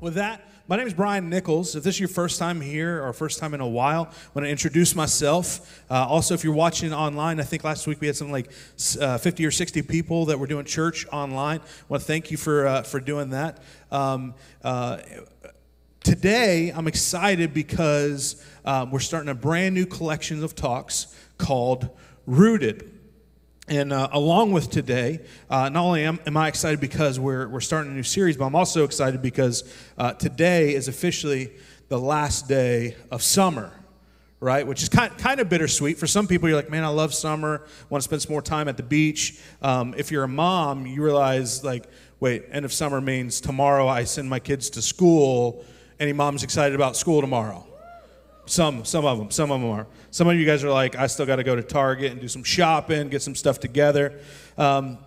With that, my name is Brian Nichols. If this is your first time here or first time in a while, I want to introduce myself. Uh, also, if you're watching online, I think last week we had something like uh, 50 or 60 people that were doing church online. I want to thank you for, uh, for doing that. Um, uh, today, I'm excited because um, we're starting a brand new collection of talks called Rooted. And uh, along with today, uh, not only am, am, I excited because we're, we're starting a new series, but I'm also excited because uh, today is officially the last day of summer, right? Which is kind, kind of bittersweet. For some people, you're like, man, I love summer, want to spend some more time at the beach. Um, if you're a mom, you realize, like, wait, end of summer means tomorrow I send my kids to school. Any mom's excited about school tomorrow? Some, some of them, some of them are. Some of you guys are like, I still got to go to Target and do some shopping, get some stuff together. Um,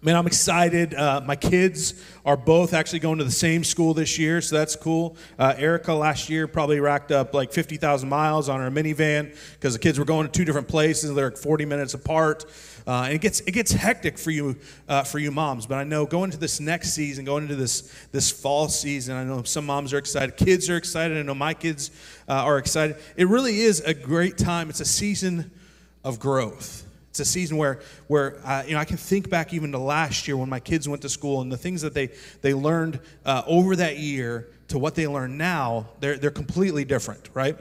man, I'm excited. Uh, my kids are both actually going to the same school this year, so that's cool. Uh, Erica last year probably racked up like 50,000 miles on her minivan because the kids were going to two different places. They're 40 minutes apart. Uh, and it gets it gets hectic for you uh, for you moms. But I know going into this next season, going into this this fall season, I know some moms are excited, kids are excited. I know my kids uh, are excited. It really is a great time. It's a season of growth. It's a season where where uh, you know I can think back even to last year when my kids went to school and the things that they they learned uh, over that year to what they learn now. They're they're completely different, right?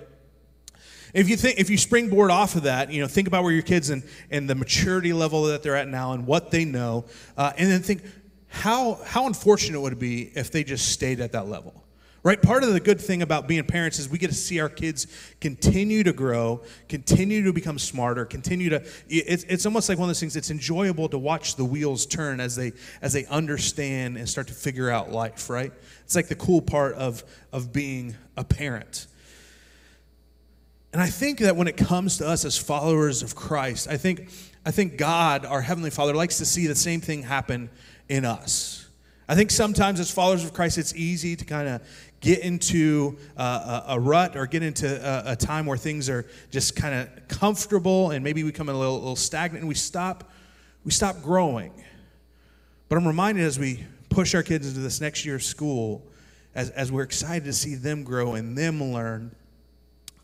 If you think if you springboard off of that, you know, think about where your kids and and the maturity level that they're at now and what they know, uh, and then think how how unfortunate it would it be if they just stayed at that level. Right? Part of the good thing about being parents is we get to see our kids continue to grow, continue to become smarter, continue to it's, it's almost like one of those things it's enjoyable to watch the wheels turn as they as they understand and start to figure out life, right? It's like the cool part of of being a parent. And I think that when it comes to us as followers of Christ, I think, I think God, our Heavenly Father, likes to see the same thing happen in us. I think sometimes as followers of Christ, it's easy to kind of get into a, a, rut or get into a, a, time where things are just kind of comfortable and maybe we become a little, little stagnant and we stop, we stop growing. But I'm reminded as we push our kids into this next year of school, as, as we're excited to see them grow and them learn,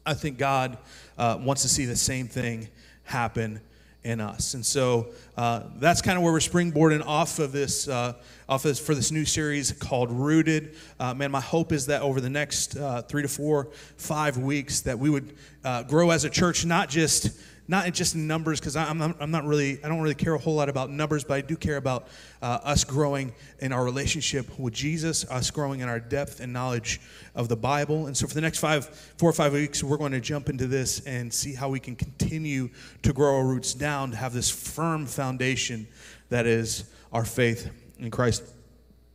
I think God uh, wants to see the same thing happen in us. And so uh, that's kind of where we're springboarding off of this, uh, off of this for this new series called Rooted. Uh, man, my hope is that over the next uh, three to four, five weeks, that we would uh, grow as a church, not just not just numbers, because I'm, I'm not really, I don't really care a whole lot about numbers, but I do care about uh, us growing in our relationship with Jesus, us growing in our depth and knowledge of the Bible. And so for the next five, four or five weeks, we're going to jump into this and see how we can continue to grow our roots down, to have this firm foundation that is our faith in Christ.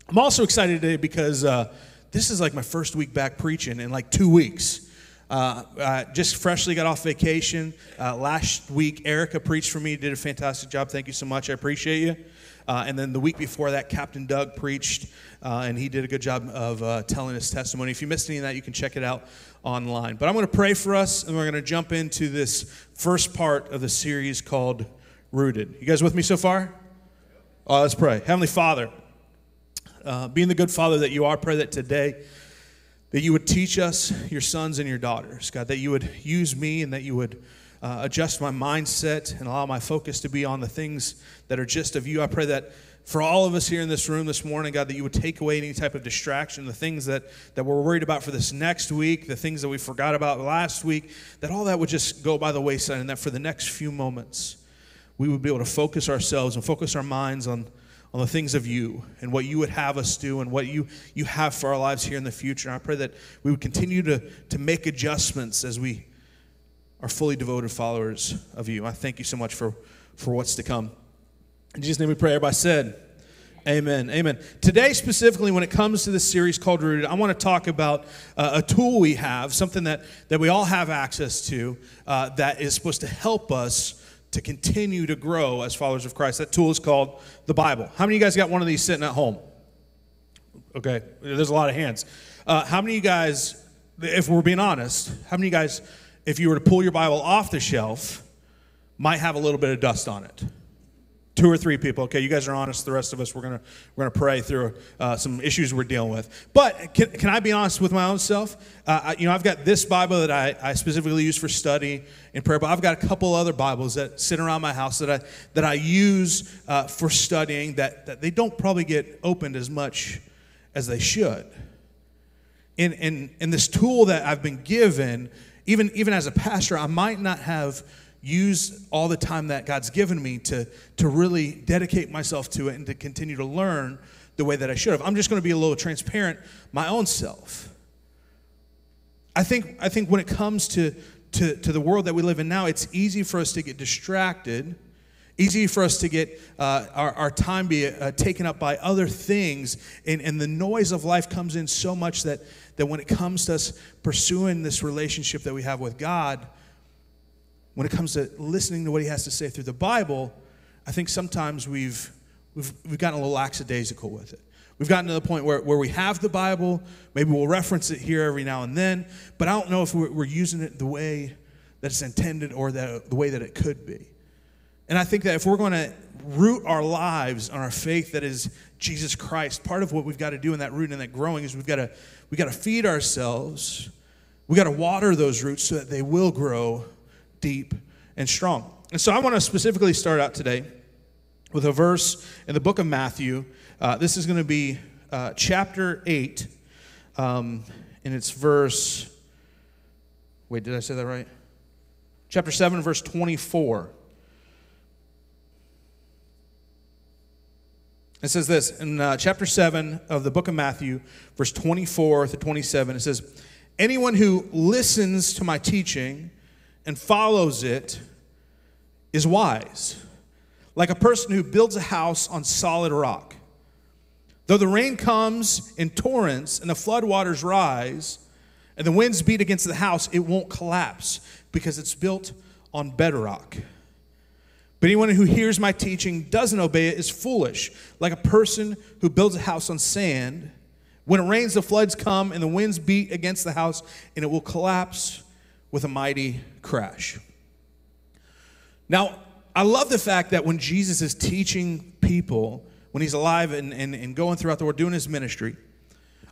I'm also excited today because uh, this is like my first week back preaching in like two weeks. Uh, uh, just freshly got off vacation. Uh, last week, Erica preached for me, did a fantastic job. Thank you so much. I appreciate you. Uh, and then the week before that, Captain Doug preached, and he did a good job of telling his testimony. If you missed any of that, you can check it out online. But I'm going to pray for us, and we're going to jump into this first part of the series called Rooted. You guys with me so far? Let's pray. Heavenly Father, being the good Father that you are, pray that today that you would teach us, your sons and your daughters, God, that you would use me and that you would uh, adjust my mindset and allow my focus to be on the things that are just of you. I pray that for all of us here in this room this morning, God, that you would take away any type of distraction, the things that, that we're worried about for this next week, the things that we forgot about last week, that all that would just go by the wayside, and that for the next few moments, we would be able to focus ourselves and focus our minds on on the things of you and what you would have us do and what you, you have for our lives here in the future. And I pray that we would continue to, to make adjustments as we are fully devoted followers of you. I thank you so much for, for what's to come. In Jesus' name we pray. Everybody said, Amen. Amen. Today, specifically, when it comes to this series called Rooted, I want to talk about uh, a tool we have, something that, that we all have access to, uh, that is supposed to help us to continue to grow as followers of Christ. That tool is called the Bible. How many of you guys got one of these sitting at home? Okay, there's a lot of hands. Uh, how many of you guys, if we're being honest, how many of you guys, if you were to pull your Bible off the shelf, might have a little bit of dust on it? Two or three people. Okay, you guys are honest. The rest of us, we're gonna we're gonna pray through uh, some issues we're dealing with. But can, can I be honest with my own self? Uh, I, you know, I've got this Bible that I, I specifically use for study and prayer, but I've got a couple other Bibles that sit around my house that I that I use uh, for studying. That that they don't probably get opened as much as they should. In in in this tool that I've been given, even even as a pastor, I might not have use all the time that God's given me to, to really dedicate myself to it and to continue to learn the way that I should have. I'm just going to be a little transparent my own self. I think, I think when it comes to, to, to the world that we live in now, it's easy for us to get distracted, easy for us to get uh, our, our time be uh, taken up by other things, and, and the noise of life comes in so much that, that when it comes to us pursuing this relationship that we have with God, when it comes to listening to what he has to say through the Bible, I think sometimes we've, we've, we've gotten a little lackadaisical with it. We've gotten to the point where, where we have the Bible, maybe we'll reference it here every now and then, but I don't know if we're, we're using it the way that it's intended or the, the way that it could be. And I think that if we're going to root our lives on our faith that is Jesus Christ, part of what we've got to do in that root and that growing is we've got to, we've got to feed ourselves. We've got to water those roots so that they will grow deep, and strong. And so I want to specifically start out today with a verse in the book of Matthew. Uh, this is going to be uh, chapter 8, um, and it's verse. Wait, did I say that right? Chapter 7, verse 24. It says this in uh, chapter 7 of the book of Matthew, verse 24 to 27. It says, Anyone who listens to my teaching and follows it is wise, like a person who builds a house on solid rock. Though the rain comes in torrents and the floodwaters rise, and the winds beat against the house, it won't collapse because it's built on bedrock. But anyone who hears my teaching doesn't obey it is foolish, like a person who builds a house on sand. When it rains, the floods come and the winds beat against the house, and it will collapse with a mighty crash. Now, I love the fact that when Jesus is teaching people, when he's alive and, and, and going throughout the world doing his ministry,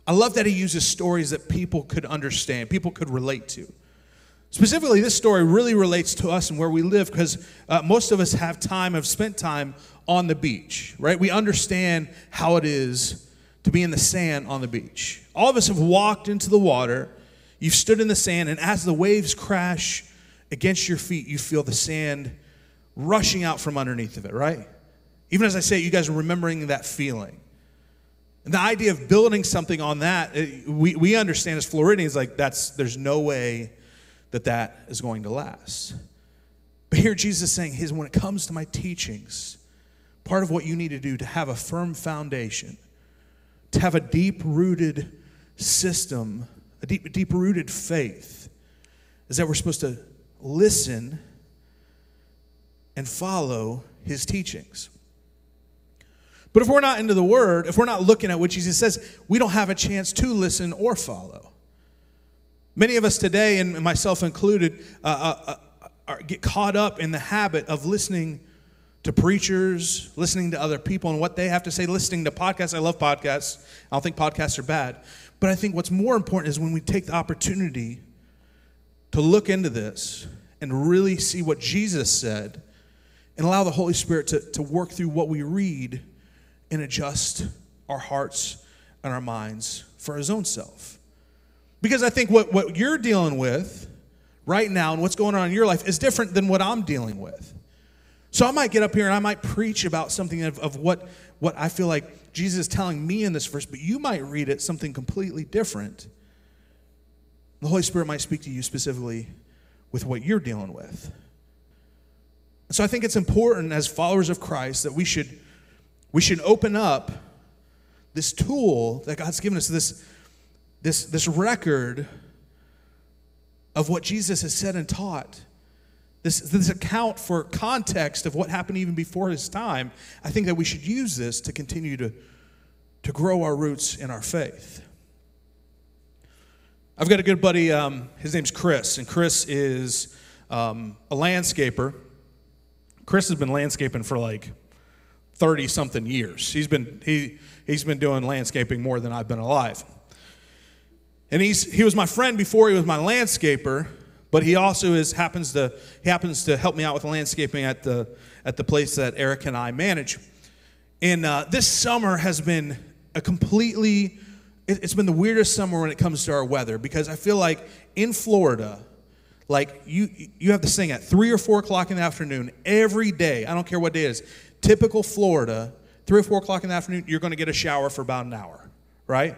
I love that he uses stories that people could understand, people could relate to. Specifically, this story really relates to us and where we live because uh, most of us have time, have spent time on the beach, right? We understand how it is to be in the sand on the beach. All of us have walked into the water You've stood in the sand, and as the waves crash against your feet, you feel the sand rushing out from underneath of it, right? Even as I say, you guys are remembering that feeling. And the idea of building something on that, we, we understand as Floridians, like that's there's no way that that is going to last. But here Jesus is saying, his, when it comes to my teachings, part of what you need to do to have a firm foundation, to have a deep rooted system a deep, deep rooted faith is that we're supposed to listen and follow his teachings. But if we're not into the word, if we're not looking at what Jesus says, we don't have a chance to listen or follow. Many of us today, and myself included, uh, uh, uh, get caught up in the habit of listening to preachers, listening to other people and what they have to say, listening to podcasts. I love podcasts. I don't think podcasts are bad. But I think what's more important is when we take the opportunity to look into this and really see what Jesus said and allow the Holy Spirit to, to work through what we read and adjust our hearts and our minds for His own self. Because I think what, what you're dealing with right now and what's going on in your life is different than what I'm dealing with. So I might get up here and I might preach about something of, of what, what I feel like Jesus is telling me in this verse, but you might read it something completely different. The Holy Spirit might speak to you specifically with what you're dealing with. So I think it's important as followers of Christ that we should we should open up this tool that God's given us, this, this, this record of what Jesus has said and taught, this, this account for context of what happened even before his time, I think that we should use this to continue to, to grow our roots in our faith. I've got a good buddy, um, his name's Chris, and Chris is um, a landscaper. Chris has been landscaping for like 30 something years. He's been, he, he's been doing landscaping more than I've been alive. And he's, he was my friend before he was my landscaper, but he also is, happens, to, he happens to help me out with landscaping at the, at the place that Erica and I manage. And uh, this summer has been a completely, it, it's been the weirdest summer when it comes to our weather because I feel like in Florida, like you, you have this thing at three or four o'clock in the afternoon every day. I don't care what day it is. Typical Florida, three or four o'clock in the afternoon, you're going to get a shower for about an hour, right?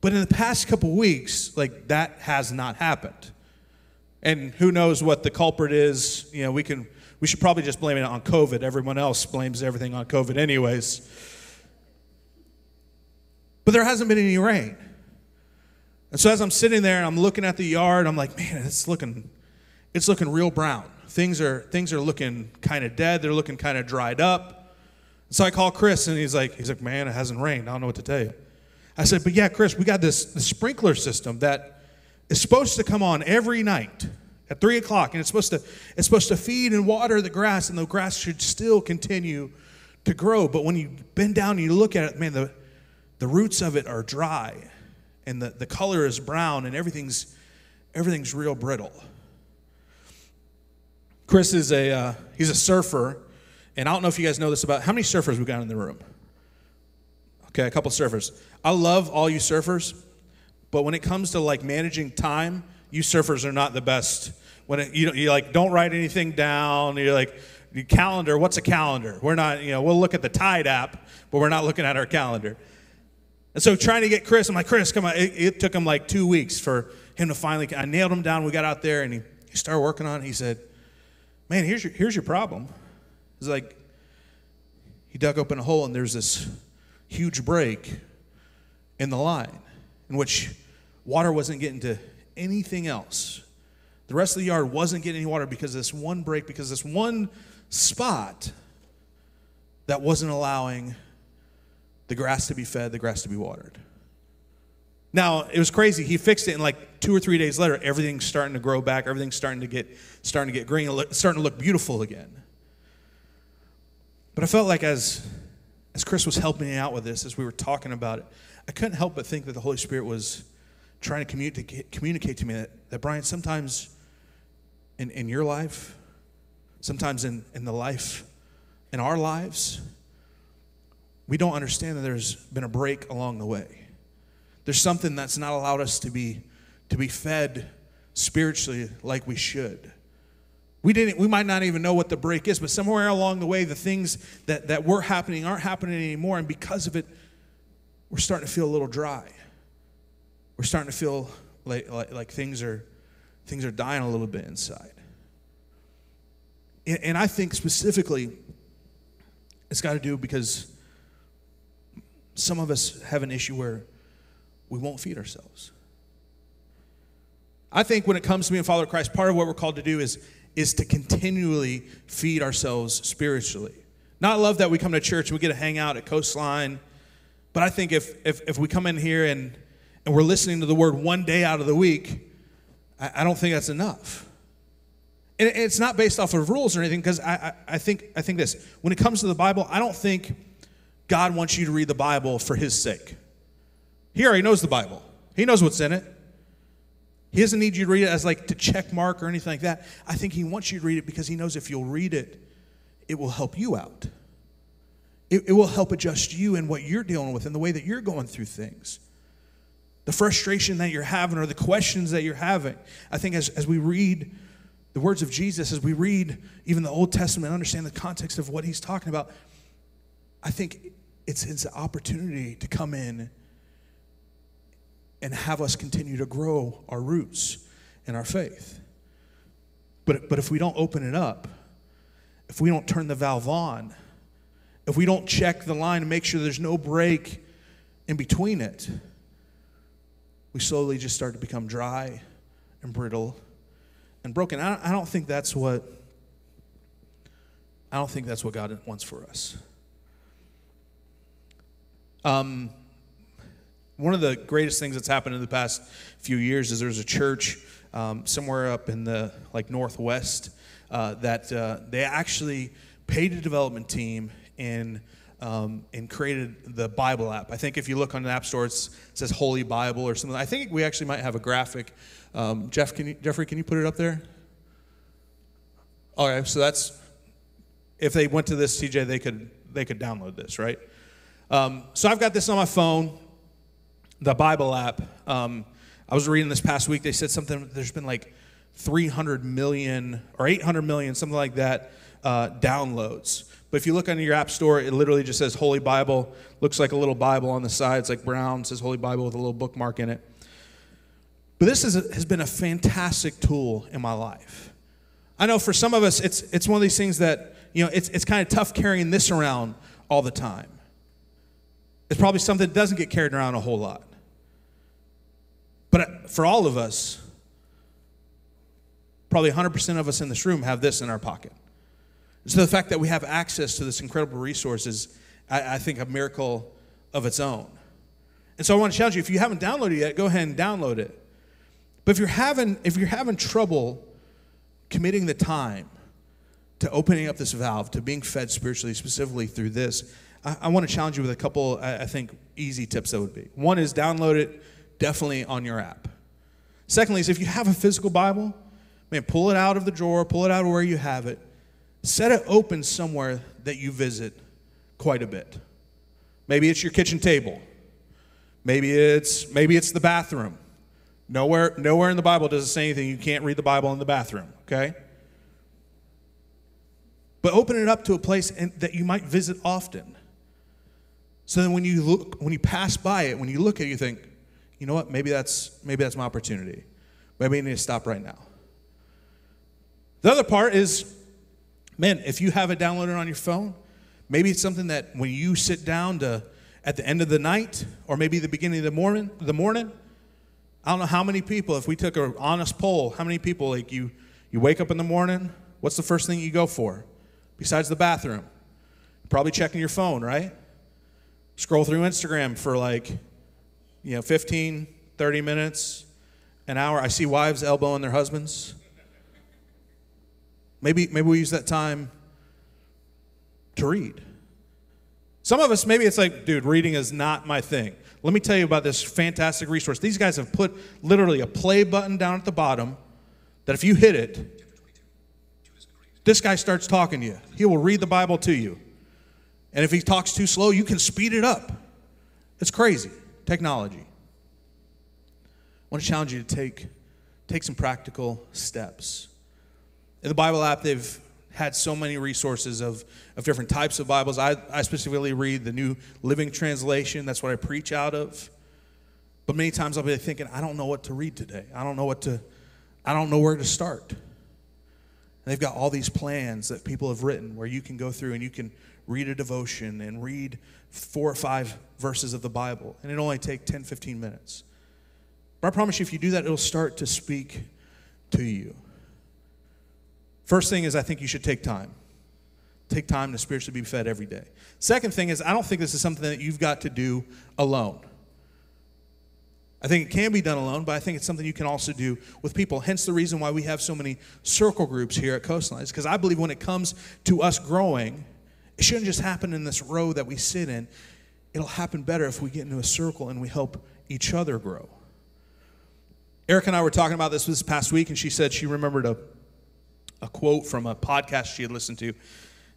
But in the past couple weeks, like that has not happened. And who knows what the culprit is? You know, we can we should probably just blame it on COVID. Everyone else blames everything on COVID anyways. But there hasn't been any rain. And so as I'm sitting there and I'm looking at the yard, I'm like, man, it's looking, it's looking real brown. Things are things are looking kind of dead. They're looking kind of dried up. So I call Chris and he's like, he's like, man, it hasn't rained. I don't know what to tell you. I said, but yeah, Chris, we got this, this sprinkler system that is supposed to come on every night at three o'clock, and it's supposed to it's supposed to feed and water the grass, and the grass should still continue to grow. But when you bend down and you look at it, man, the the roots of it are dry and the, the color is brown and everything's everything's real brittle. Chris is a uh, he's a surfer and i don't know if you guys know this about how many surfers we got in the room? Okay a couple surfers. I love all you surfers but when it comes to like managing time you surfers are not the best. When it, you, you like don't write anything down. You're like calendar what's a calendar? We're not you know we'll look at the tide app but we're not looking at our calendar and so trying to get Chris, I'm like, Chris, come on. It, it, took him like two weeks for him to finally, I nailed him down. We got out there and he, he started working on it. He said, man, here's your, here's your problem. He's like, he dug open a hole and there's this huge break in the line in which water wasn't getting to anything else. The rest of the yard wasn't getting any water because of this one break, because this one spot that wasn't allowing the grass to be fed, the grass to be watered. Now, it was crazy. He fixed it, and like two or three days later, everything's starting to grow back. Everything's starting to get starting to get green, starting to look beautiful again. But I felt like as as Chris was helping me out with this, as we were talking about it, I couldn't help but think that the Holy Spirit was trying to communicate, communicate to me that, that Brian, sometimes in, in your life, sometimes in, in the life, in our lives, we don't understand that there's been a break along the way. There's something that's not allowed us to be to be fed spiritually like we should. We didn't we might not even know what the break is, but somewhere along the way the things that, that were happening aren't happening anymore, and because of it, we're starting to feel a little dry. We're starting to feel like, like, like things are things are dying a little bit inside. And, and I think specifically it's got to do because some of us have an issue where we won't feed ourselves. I think when it comes to being a follower of Christ, part of what we're called to do is, is to continually feed ourselves spiritually. Not love that we come to church and we get to hang out at Coastline, but I think if, if, if we come in here and, and we're listening to the word one day out of the week, I, I don't think that's enough. And it's not based off of rules or anything, because I, I, I, think, I think this when it comes to the Bible, I don't think God wants you to read the Bible for His sake. He already knows the Bible, He knows what's in it. He doesn't need you to read it as like to check mark or anything like that. I think He wants you to read it because He knows if you'll read it, it will help you out. It, it will help adjust you and what you're dealing with and the way that you're going through things. The frustration that you're having or the questions that you're having. I think as, as we read the words of Jesus, as we read even the Old Testament, and understand the context of what he's talking about, I think it's his opportunity to come in and have us continue to grow our roots in our faith. But, but if we don't open it up, if we don't turn the valve on, if we don't check the line and make sure there's no break in between it, we slowly just start to become dry and brittle and broken. I don't think that's what I don't think that's what God wants for us. Um, one of the greatest things that's happened in the past few years is there's a church um, somewhere up in the like northwest uh, that uh, they actually paid a development team and um, and created the Bible app. I think if you look on the App Store, it says Holy Bible or something. I think we actually might have a graphic. Um, Jeff, can you, Jeffrey, can you put it up there? All right, so that's if they went to this CJ, they could they could download this, right? Um, so I've got this on my phone, the Bible app. Um, I was reading this past week. They said something. There's been like 300 million or 800 million, something like that, uh, downloads. But if you look under your app store, it literally just says Holy Bible. Looks like a little Bible on the side. It's like brown. Says Holy Bible with a little bookmark in it. But this is has been a fantastic tool in my life. I know for some of us, it's, it's one of these things that, you know, it's, it's kind of tough carrying this around all the time. It's probably something that doesn't get carried around a whole lot. But for all of us, probably 100% of us in this room have this in our pocket. So the fact that we have access to this incredible resource is, I, I think, a miracle of its own. And so I want to challenge you: if you haven't downloaded it yet, go ahead and download it. But if you're having if you're having trouble committing the time to opening up this valve to being fed spiritually, specifically through this, I, I want to challenge you with a couple, I, I think, easy tips. That would be one is download it definitely on your app. Secondly, is if you have a physical Bible, man, pull it out of the drawer, pull it out of where you have it, set it open somewhere that you visit quite a bit. Maybe it's your kitchen table. Maybe it's maybe it's the bathroom. Nowhere nowhere in the Bible does it say anything you can't read the Bible in the bathroom, okay? But open it up to a place that you might visit often. So then when you look when you pass by it, when you look at it, you think, you know what, maybe that's maybe that's my opportunity. Maybe I need to stop right now. The other part is man, if you have it downloaded on your phone, maybe it's something that when you sit down to at the end of the night or maybe the beginning of the morning, the morning, I don't know how many people, if we took an honest poll, how many people like you you wake up in the morning, what's the first thing you go for? Besides the bathroom. Probably checking your phone, right? Scroll through Instagram for like, you know, 15, 30 minutes, an hour. I see wives elbowing their husbands. Maybe, maybe we use that time to read. Some of us, maybe it's like, dude, reading is not my thing. Let me tell you about this fantastic resource. These guys have put literally a play button down at the bottom that if you hit it, this guy starts talking to you. He will read the Bible to you. And if he talks too slow, you can speed it up. It's crazy. Technology. I want to challenge you to take, take some practical steps. In the Bible app, they've had so many resources of, of different types of Bibles. I, I specifically read the New Living Translation. That's what I preach out of. But many times I'll be thinking, I don't know what to read today. I don't know what to, I don't know where to start. And they've got all these plans that people have written where you can go through and you can read a devotion and read four or five verses of the Bible. And it only take 10, 15 minutes. But I promise you, if you do that, it'll start to speak to you. First thing is, I think you should take time. Take time to spiritually be fed every day. Second thing is, I don't think this is something that you've got to do alone. I think it can be done alone, but I think it's something you can also do with people. Hence the reason why we have so many circle groups here at Coastline. Because I believe when it comes to us growing, it shouldn't just happen in this row that we sit in. It'll happen better if we get into a circle and we help each other grow. Erica and I were talking about this this past week, and she said she remembered a a quote from a podcast she had listened to.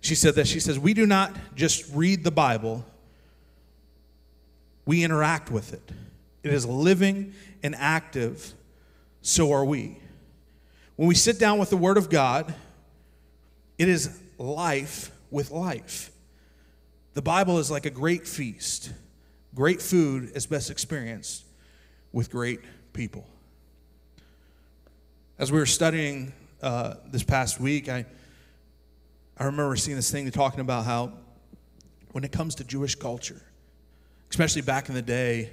She said that she says, We do not just read the Bible, we interact with it. It is living and active, so are we. When we sit down with the Word of God, it is life with life. The Bible is like a great feast. Great food is best experienced with great people. As we were studying uh, this past week, I, I remember seeing this thing talking about how when it comes to Jewish culture, especially back in the day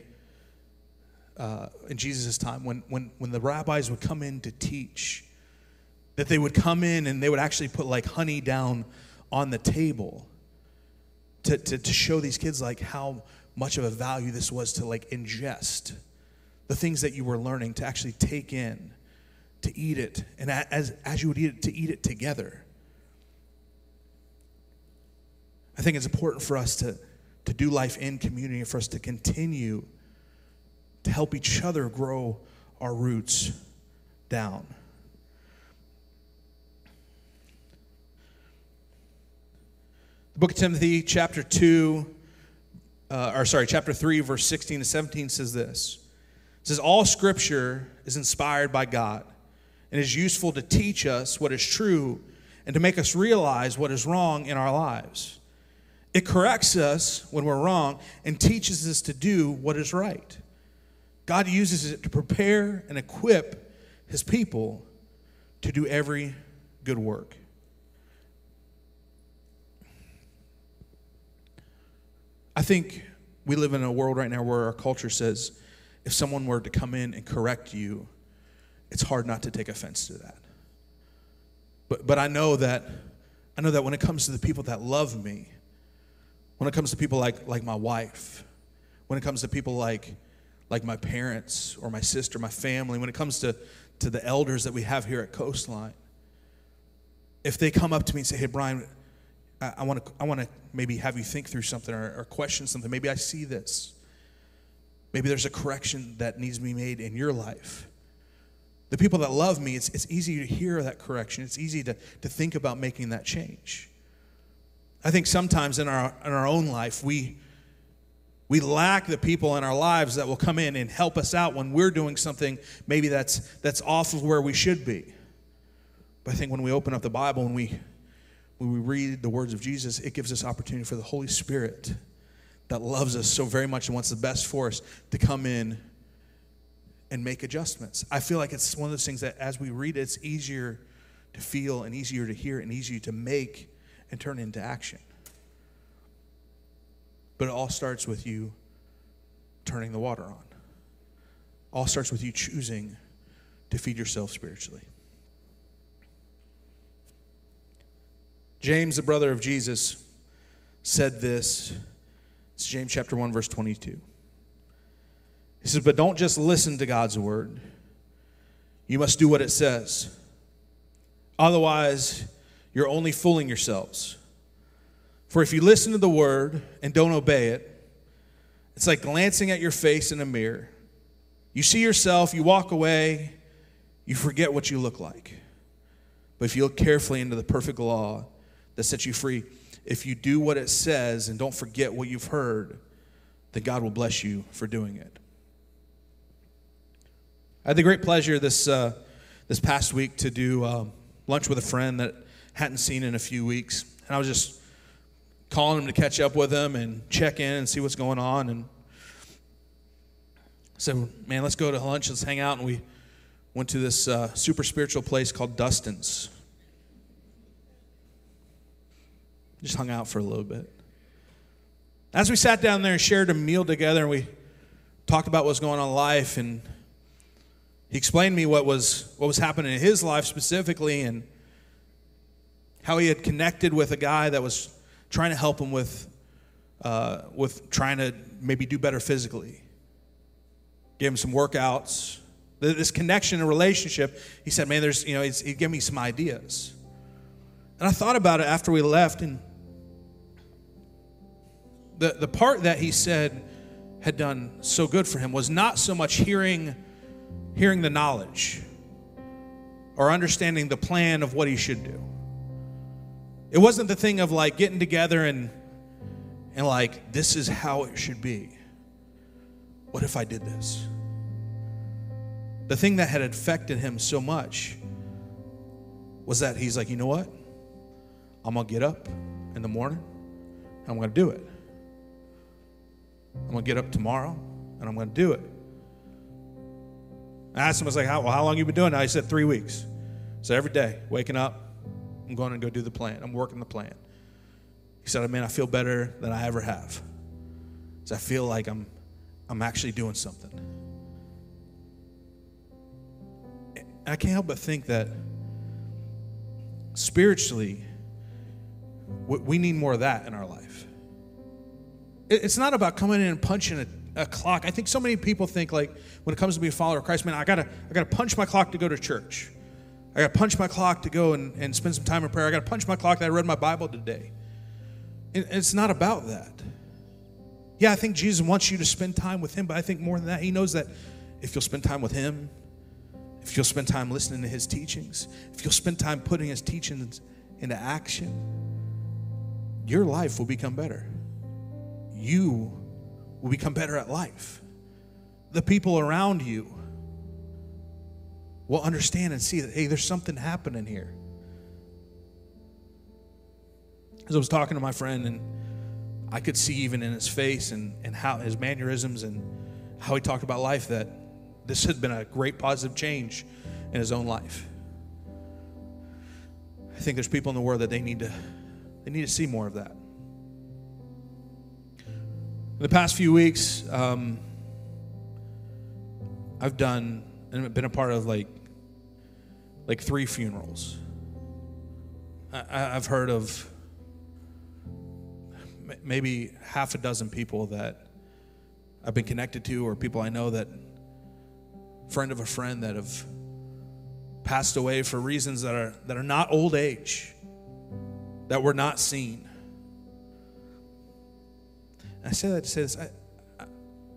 uh, in Jesus' time when, when, when the rabbis would come in to teach, that they would come in and they would actually put like honey down on the table to, to, to show these kids like how much of a value this was to like ingest the things that you were learning to actually take in to eat it and as, as you would eat it to eat it together. I think it's important for us to, to do life in community for us to continue to help each other grow our roots down book of timothy chapter 2 uh, or sorry chapter 3 verse 16 to 17 says this it says all scripture is inspired by god and is useful to teach us what is true and to make us realize what is wrong in our lives. It corrects us when we're wrong and teaches us to do what is right. God uses it to prepare and equip his people to do every good work. I think we live in a world right now where our culture says if someone were to come in and correct you, it's hard not to take offense to that. But, but I know that I know that when it comes to the people that love me, when it comes to people like, like my wife, when it comes to people like, like my parents or my sister, my family, when it comes to, to the elders that we have here at Coastline, if they come up to me and say, hey, Brian, I want to I want to maybe have you think through something or, or question something. Maybe I see this. Maybe there's a correction that needs to be made in your life. The people that love me, it's, it's easy to hear that correction. It's easy to, to think about making that change. I think sometimes in our, in our own life, we, we lack the people in our lives that will come in and help us out when we're doing something maybe that's, that's off of where we should be. But I think when we open up the Bible and we, when we read the words of Jesus, it gives us opportunity for the Holy Spirit that loves us so very much and wants the best for us to come in and make adjustments. I feel like it's one of those things that as we read it, it's easier to feel and easier to hear and easier to make and turn into action. But it all starts with you turning the water on. All starts with you choosing to feed yourself spiritually. James, the brother of Jesus, said this. It's James chapter 1, verse 22. He says, But don't just listen to God's word, you must do what it says. Otherwise, you're only fooling yourselves. For if you listen to the word and don't obey it, it's like glancing at your face in a mirror. You see yourself, you walk away, you forget what you look like. But if you look carefully into the perfect law that sets you free, if you do what it says and don't forget what you've heard, then God will bless you for doing it. I had the great pleasure this, uh, this past week to do um, lunch with a friend that hadn't seen in a few weeks. And I was just calling him to catch up with him and check in and see what's going on. And I said, man, let's go to lunch, let's hang out. And we went to this uh, super spiritual place called Dustin's. Just hung out for a little bit. As we sat down there and shared a meal together, and we talked about what's going on in life and he explained to me what was, what was happening in his life specifically and how he had connected with a guy that was trying to help him with, uh, with trying to maybe do better physically. Gave him some workouts. This connection and relationship, he said, man, there's, you know, he gave me some ideas. And I thought about it after we left, and the, the part that he said had done so good for him was not so much hearing hearing the knowledge or understanding the plan of what he should do. It wasn't the thing of like getting together and and like this is how it should be. What if I did this? The thing that had affected him so much was that he's like, you know what? I'm gonna get up in the morning I'm gonna do it. I'm gonna get up tomorrow and I'm gonna do it. I asked him, I was like, how, well, how long you been doing that? He said, three weeks. So every day, waking up, I'm going to go do the plan. I'm working the plan. He said, man, I feel better than I ever have. is I feel like I'm, I'm actually doing something. I can't help but think that spiritually, we need more of that in our life. It's not about coming in and punching a, a clock. I think so many people think like when it comes to being a follower of Christ, man, I gotta I gotta punch my clock to go to church. I gotta punch my clock to go and, and spend some time in prayer. I gotta punch my clock that I read my Bible today. It's not about that. Yeah, I think Jesus wants you to spend time with Him, but I think more than that, He knows that if you'll spend time with Him, if you'll spend time listening to His teachings, if you'll spend time putting His teachings into action, your life will become better. You will become better at life. The people around you will understand and see that, hey, there's something happening here. As I was talking to my friend, and I could see even in his face and, and how his mannerisms and how he talked about life that this had been a great positive change in his own life. I think there's people in the world that they need to they need to see more of that. In the past few weeks, um, I've done and been a part of like like three funerals. I, I've heard of maybe half a dozen people that I've been connected to, or people I know that friend of a friend that have passed away for reasons that are that are not old age, that were not seen. I say that to say this. I,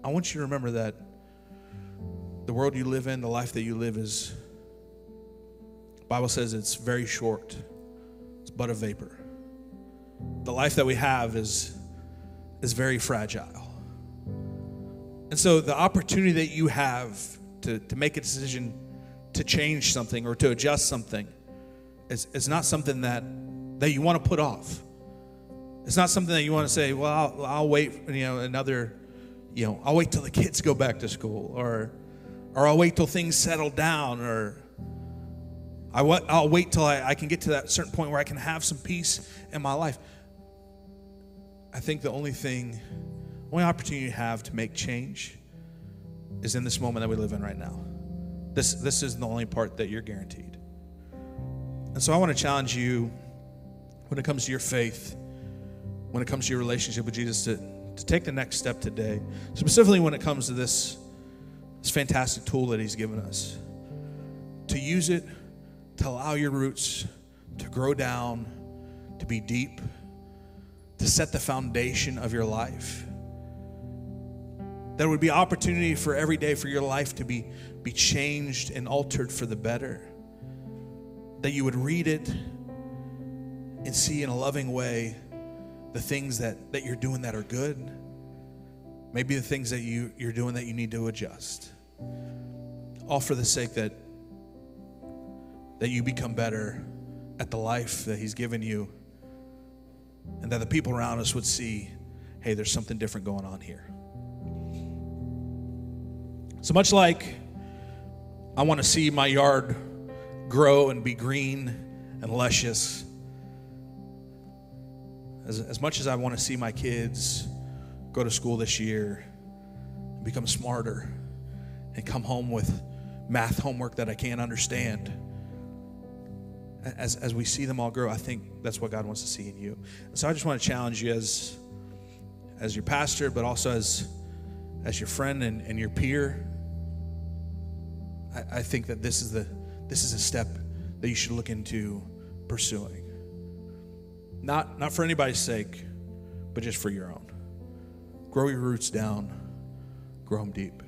I, want you to remember that the world you live in, the life that you live is, Bible says it's very short. It's but a vapor. The life that we have is, is very fragile. And so the opportunity that you have to, to make a decision to change something or to adjust something is, is not something that, that you want to put off. It's not something that you want to say, well, I'll, I'll wait, you know, another, you know, I'll wait till the kids go back to school or, or I'll wait till things settle down or I, will wait till I, I can get to that certain point where I can have some peace in my life. I think the only thing, only opportunity you have to make change is in this moment that we live in right now. This, this is the only part that you're guaranteed. And so I want to challenge you when it comes to your faith when it comes to your relationship with Jesus to, to take the next step today, specifically when it comes to this, this fantastic tool that He's given us. To use it to allow your roots to grow down, to be deep, to set the foundation of your life. There would be opportunity for every day for your life to be, be changed and altered for the better. That you would read it and see in a loving way the things that, that you're doing that are good, maybe the things that you, you're doing that you need to adjust. All for the sake that, that you become better at the life that He's given you, and that the people around us would see hey, there's something different going on here. So much like I want to see my yard grow and be green and luscious as, as much as I want to see my kids go to school this year, become smarter, and come home with math homework that I can't understand, as, as we see them all grow, I think that's what God wants to see in you. so I just want to challenge you as, as your pastor, but also as, as your friend and, and your peer. I, I think that this is, the, this is a step that you should look into pursuing. Not, not for anybody's sake, but just for your own. Grow your roots down, grow them deep.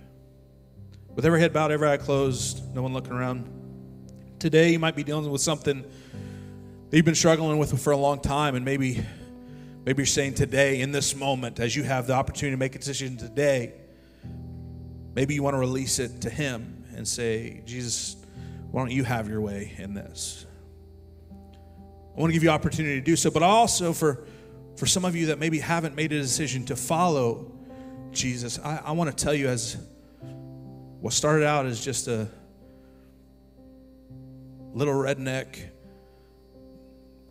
With every head bowed, every eye closed, no one looking around. Today, you might be dealing with something that you've been struggling with for a long time, and maybe, maybe you're saying today, in this moment, as you have the opportunity to make a decision today, maybe you want to release it to Him and say, Jesus, why don't you have your way in this? I want to give you opportunity to do so, but also for, for some of you that maybe haven't made a decision to follow Jesus, I, I want to tell you as what started out as just a little redneck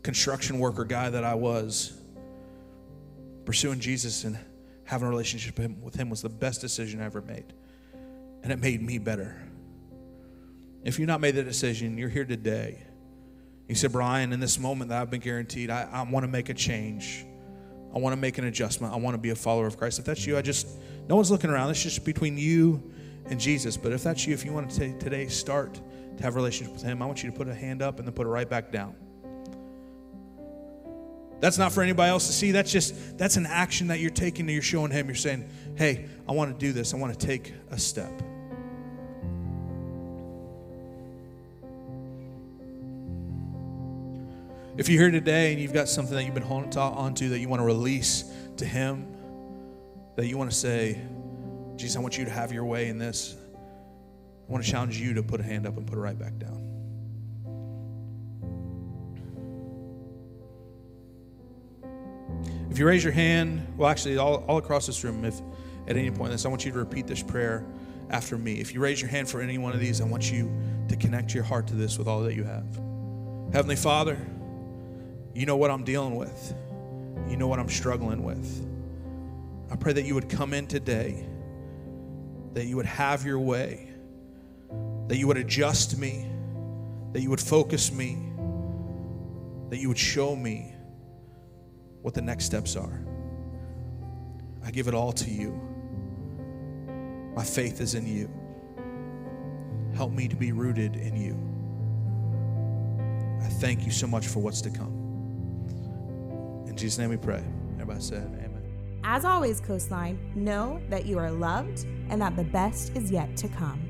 construction worker guy that I was, pursuing Jesus and having a relationship with Him was the best decision I ever made. And it made me better. If you've not made the decision, you're here today. You said, Brian, in this moment that I've been guaranteed, I, I want to make a change. I want to make an adjustment. I want to be a follower of Christ. If that's you, I just, no one's looking around. It's just between you and Jesus. But if that's you, if you want to today start to have a relationship with Him, I want you to put a hand up and then put it right back down. That's not for anybody else to see. That's just, that's an action that you're taking and you're showing Him. You're saying, hey, I want to do this. I want to take a step. If you're here today and you've got something that you've been holding on to that you want to release to Him, that you want to say, Jesus, I want you to have your way in this, I want to challenge you to put a hand up and put it right back down. If you raise your hand, well, actually, all, all across this room, if at any point in this, I want you to repeat this prayer after me. If you raise your hand for any one of these, I want you to connect your heart to this with all that you have. Heavenly Father, you know what I'm dealing with, you know what I'm struggling with. I pray that you would come in today, that you would have your way, that you would adjust me, that you would focus me, that you would show me what the next steps are. I give it all to you. My faith is in you. Help me to be rooted in you. I thank you so much for what's to come. In Jesus' name we pray. Everybody said, Amen. As always, Coastline, know that you are loved and that the best is yet to come.